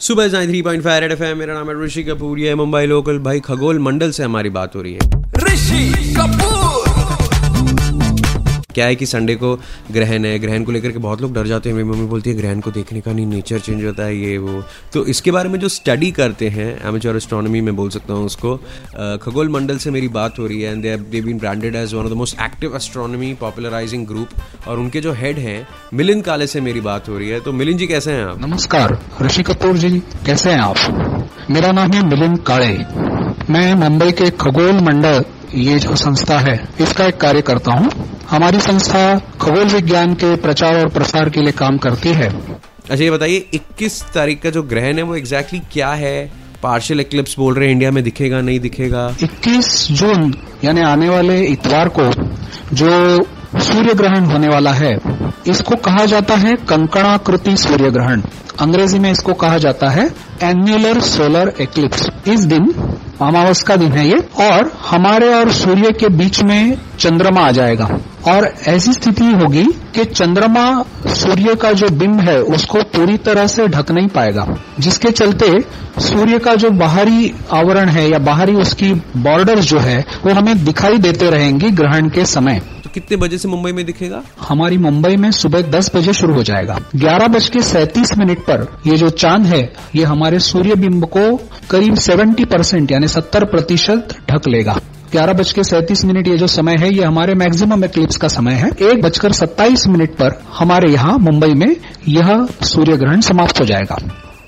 सुबह nine three point five red FM मेरा नाम है ऋषि कपूर, ये मुंबई लोकल। भाई खगोल मंडल से हमारी बात हो रही है। ऋषि कपूर। क्या है कि संडे को ग्रहण है, ग्रहण को लेकर के बहुत लोग डर जाते हैं। मेरी मम्मी बोलती है, ग्रहण को देखने का नहीं नेचर चेंज होता है, ये, वो। तो इसके बारे में जो स्टडी करते हैं एमेचर एस्ट्रोनॉमी में बोल सकता हूँ उसको खगोल मंडल से मेरी बात हो रही है and they been branded as one of the most active astronomy popularising group और उनके जो हेड हैं, मिलिंद काले से मेरी बात हो रही है। तो मिलिंद जी, कैसे हैं आप? नमस्कार, ऋषि कपूर जी, कैसे हैं आप? मेरा नाम है मिलिंद काले। मैं मुंबई के खगोल मंडल, ये जो संस्था है, इसका एक कार्य करता हूँ। हमारी संस्था खगोल विज्ञान के प्रचार और प्रसार के लिए काम करती है। अच्छा ये बताइए 21 तारीख का जो ग्रहण है वो एग्जैक्टली exactly क्या है? पार्शियल एक्लिप्स बोल रहे हैं इंडिया में दिखेगा नहीं दिखेगा? 21 जून यानी आने वाले इतवार को जो सूर्य ग्रहण होने वाला है इसको कहा जाता है कंकणाकृति सूर्य ग्रहण अंग्रेज़ी में इसको कहा जाता है एन्युलर सोलर एक्लिप्स इस दिन अमावस का दिन है ये और हमारे और सूर्य के बीच में चंद्रमा आ जाएगा। और ऐसी स्थिति होगी कि चंद्रमा सूर्य का जो बिंब है उसको पूरी तरह से ढक नहीं पाएगा जिसके चलते सूर्य का जो बाहरी आवरण है या बाहरी उसकी बॉर्डर जो है वो हमें दिखाई देते रहेंगी ग्रहण के समय। तो कितने बजे से मुंबई में दिखेगा? हमारी मुंबई में सुबह दस बजे शुरू हो जाएगा। ग्यारह बज के सैंतीस मिनट पर ये जो चाँद है ये हमारे सूर्य बिंब को करीब सेवेंटी परसेंट यानी सत्तर प्रतिशत ढक लेगा। ग्यारह बज के सैंतीस मिनट ये जो समय है, ये हमारे मैक्सिमम एक्लिप्स का समय है। एक बजकर सत्ताईस मिनट पर हमारे यहाँ, मुंबई में, यह सूर्य ग्रहण समाप्त हो जाएगा।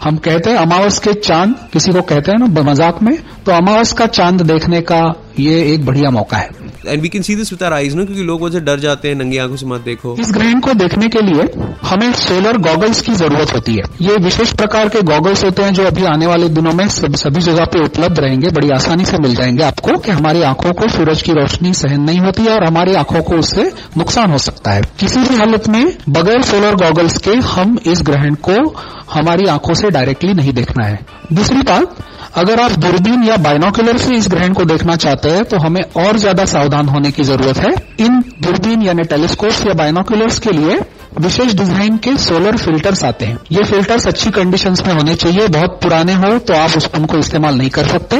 हम कहते हैं, अमावस के चाँद, किसी को कहते हैं ना, मज़ाक में तो अमावस का चाँद देखने का ये एक बढ़िया मौका है। And we can see this with our eyes no क्योंकि लोग वजह डर जाते हैं नंगी आँखों से मत देखो। इस ग्रहण को देखने के लिए हमें सोलर गॉगल्स की ज़रूरत होती है। ये विशेष प्रकार के गॉगल्स होते हैं जो अभी आने वाले दिनों में सब, सभी जगह पे उपलब्ध रहेंगे बड़ी आसानी से मिल जाएँगे आपको कि हमारी आँखों को सूरज की रोशनी सहन नहीं होती है और हमारी आँखों को उससे नुकसान हो सकता है। किसी भी हालत में बगैर सोलर गॉगल्स के हम इस ग्रहण को हमारी आँखों से डायरेक्टली नहीं देखना है। दूसरी बात अगर आप दूरबीन या बाइनोकुलर से इस ग्रहण को देखना चाहते हैं तो हमें और ज़्यादा सावधान होने की ज़रूरत है। इन दूरबीन यानी टेलीस्कोप या बाइनोकुलर्स के लिए विशेष डिज़ाइन के सोलर फिल्टर्स आते हैं। ये फिल्टर्स अच्छी कंडीशंस में होने चाहिए। बहुत पुराने हो तो आप उस उनको इस्तेमाल नहीं कर सकते।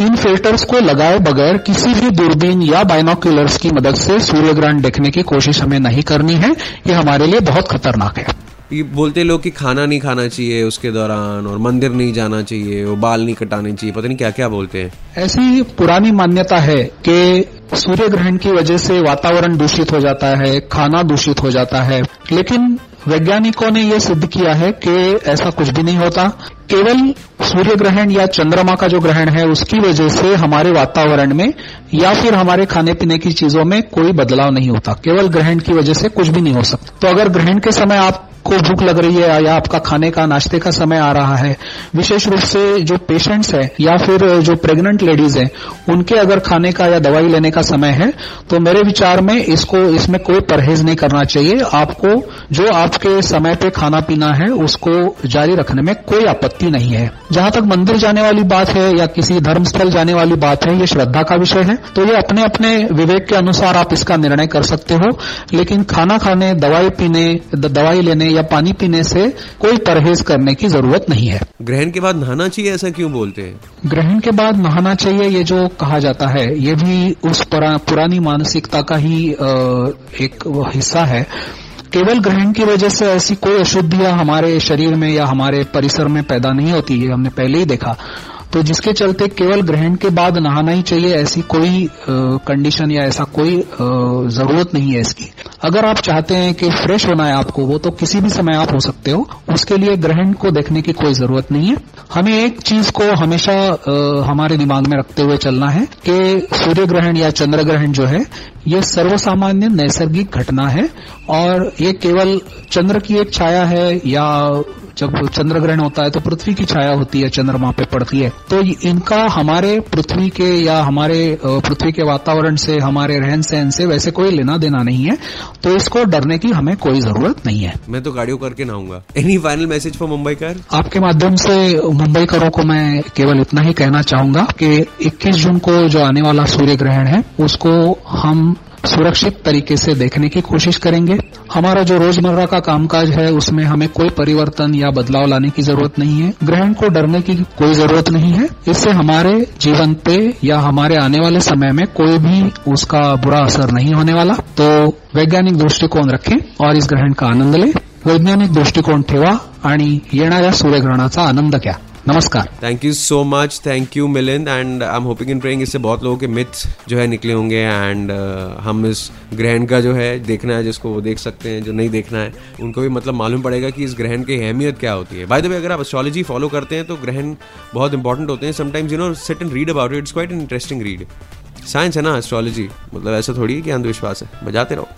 इन फिल्टर्स को लगाए बगैर किसी भी दूरबीन या बाइनोकुलर्स की मदद से सूर्य ग्रहण देखने की कोशिश हमें नहीं करनी है। ये हमारे लिए बहुत खतरनाक है। ये बोलते लोग कि खाना नहीं खाना चाहिए उसके दौरान और मंदिर नहीं जाना चाहिए, वो बाल नहीं कटाने चाहिए, पता नहीं क्या क्या बोलते हैं। ऐसी पुरानी मान्यता है कि सूर्य ग्रहण की वजह से वातावरण दूषित हो जाता है, खाना दूषित हो जाता है। लेकिन वैज्ञानिकों ने यह सिद्ध किया है कि ऐसा कुछ भी नहीं होता। केवल सूर्य ग्रहण या चंद्रमा का जो ग्रहण है, उसकी वजह से हमारे वातावरण में या फिर हमारे खाने पीने की चीज़ों में कोई बदलाव नहीं होता। केवल ग्रहण की वजह से कुछ भी नहीं हो सकता। तो अगर ग्रहण के समय आप को भूख लग रही है या आपका खाने का, नाश्ते का समय आ रहा है, विशेष रूप से जो पेशेंट्स हैं या फिर जो प्रेग्नेंट लेडीज़ हैं, उनके अगर खाने का या दवाई लेने का समय है तो मेरे विचार में इसको, इसमें कोई परहेज नहीं करना चाहिए। आपको, जो आपके समय पे खाना पीना है, उसको जारी रखने में कोई आपत्ति नहीं है। जहाँ तक मंदिर जाने वाली बात है या किसी धर्मस्थल जाने वाली बात है, ये श्रद्धा का विषय है। तो ये अपने अपने विवेक के अनुसार आप इसका निर्णय कर सकते हो। लेकिन खाना खाने, दवाई पीने दवाई लेने या पानी पीने से कोई परहेज करने की ज़रूरत नहीं है। ग्रहण के बाद नहाना चाहिए ऐसा क्यों बोलते हैं? ग्रहण के बाद नहाना चाहिए ये जो कहा जाता है ये भी उस पुरा, पुरानी मानसिकता का ही एक हिस्सा है। केवल ग्रहण की वजह से ऐसी कोई अशुद्धियाँ हमारे शरीर में या हमारे परिसर में पैदा नहीं होती है हमने पहले ही देखा। तो जिसके चलते केवल ग्रहण के बाद नहाना ही चाहिए ऐसी कोई कंडीशन या ऐसा कोई ज़रूरत नहीं है इसकी। अगर आप चाहते हैं कि फ्रेश होना है आपको वो तो किसी भी समय आप हो सकते हो। उसके लिए ग्रहण को देखने की कोई ज़रूरत नहीं है। हमें एक चीज़ को हमेशा आ, हमारे दिमाग में रखते हुए चलना है कि सूर्य ग्रहण या चंद्र ग्रहण जो है ये सर्वसामान्य नैसर्गिक घटना है। और ये केवल चंद्र की एक छाया है या जब चंद्र ग्रहण होता है तो पृथ्वी की छाया होती है चंद्रमा पे पड़ती है। तो इनका हमारे पृथ्वी के या हमारे पृथ्वी के वातावरण से हमारे रहन सहन से वैसे कोई लेना देना नहीं है। तो इसको डरने की हमें कोई ज़रूरत नहीं है। मैं तो गाड़ियों करके नहाऊँगा। Any final message for Mumbai कर आपके माध्यम से मुंबई करों को मैं केवल इतना ही कहना चाहूँगा कि 21 जून को जो आने वाला सूर्य ग्रहण है उसको हम सुरक्षित तरीके से देखने की कोशिश करेंगे। हमारा जो रोज़मर्रा का कामकाज है, उसमें हमें कोई परिवर्तन या बदलाव लाने की ज़रूरत नहीं है। ग्रहण को डरने की कोई ज़रूरत नहीं है। इससे हमारे जीवन पे या हमारे आने वाले समय में कोई भी उसका बुरा असर नहीं होने वाला। तो वैज्ञानिक दृष्टिकोन रखें और इस ग्रहण का आनंद लें। वैज्ञानिक दृष्टिकोन ठेवा आणि येणाऱ्या सूर्यग्रहणाचा आनंद घ्या। नमस्कार। Thank you so much thank you Milind and I am hoping in praying इससे बहुत लोगों के मिथ्स जो है निकले होंगे। एंड uh, हम इस ग्रहण का जो है देखना है जिसको वो देख सकते हैं जो नहीं देखना है उनको भी मतलब मालूम पड़ेगा कि इस ग्रहण की अहमियत क्या होती है। बाय द वे अगर आप एस्ट्रोलॉजी फॉलो करते हैं तो ग्रहण बहुत इंपॉर्टेंट होते हैं। Sometimes you know sit and read about it it's quite interesting read science है ना एस्ट्रोलॉजी मतलब ऐसा थोड़ी है कि अंधविश्वास है। बजाते रहो।